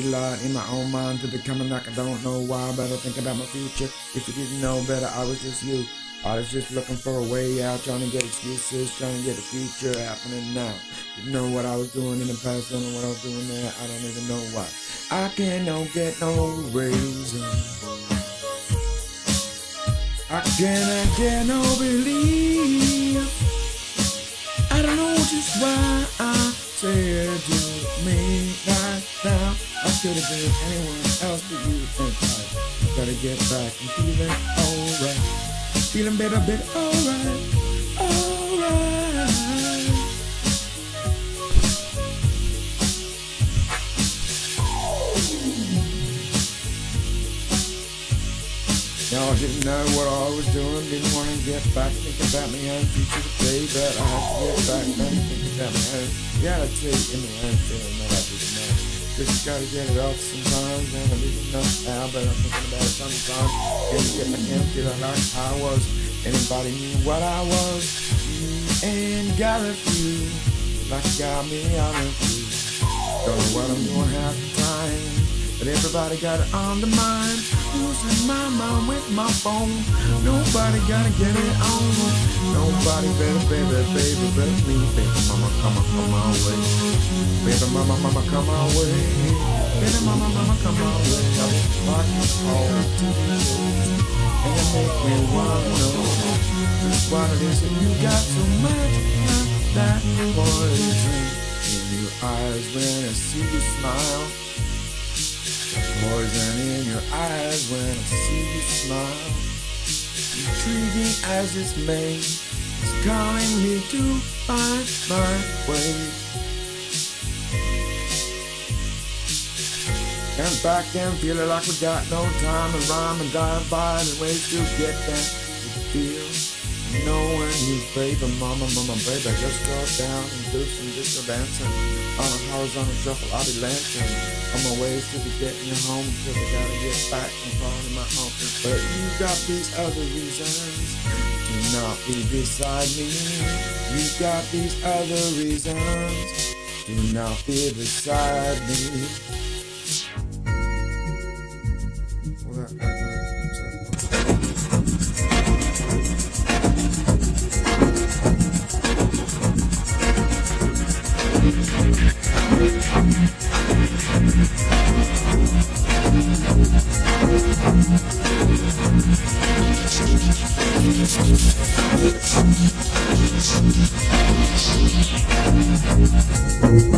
lot in my own mind to becoming like I don't know why, but I think about my future. If you didn't know better, I was just you. I was just looking for a way out, trying to get excuses, trying to get a future happening now. Didn't know what I was doing in the past, don't know what I was doing there, I don't even know why. I can't no get no reason. I cannot get no belief. I don't know just why I said to me. I could have been anyone else but you and I gotta get back and feeling alright. Feeling better, bit alright, alright. Y'all didn't know what I was doing, didn't want to get back, think about me and future today, but I had to get back and think about my own reality in the end, feeling that I didn't know. Just gotta get it off sometimes, and I didn't know how, but I'm thinking about it sometimes. Can't get my hand feeling like I was. Anybody knew what I was? You ain't got a few, like got me on a few. Don't know what I'm doing half the time. But everybody got it on the mind. Losing my mind with my phone. Nobody gotta get it on. Nobody better, baby, baby, better me. Baby, mama, come on, come my way. Baby, mama, mama, come my way. Baby, mama, mama, come my way. I was watching all the TV shows. And it make me know just what it is that you got so much of that poison in your eyes when I see you smile. Poison in your eyes when I see you smile. Intriguing as it's made, it's calling me to find my way. And back and feeling like we got no time to rhyme and dive by and ways to get that feel. Knowing you, baby, mama, mama, baby, I just go down and do some disco dancing. On a horizontal shuffle, I'll be lancing. On my ways to be getting you home, cause I gotta get back and calling my home. But you got these other reasons to not be beside me. You got these other reasons to not be beside me.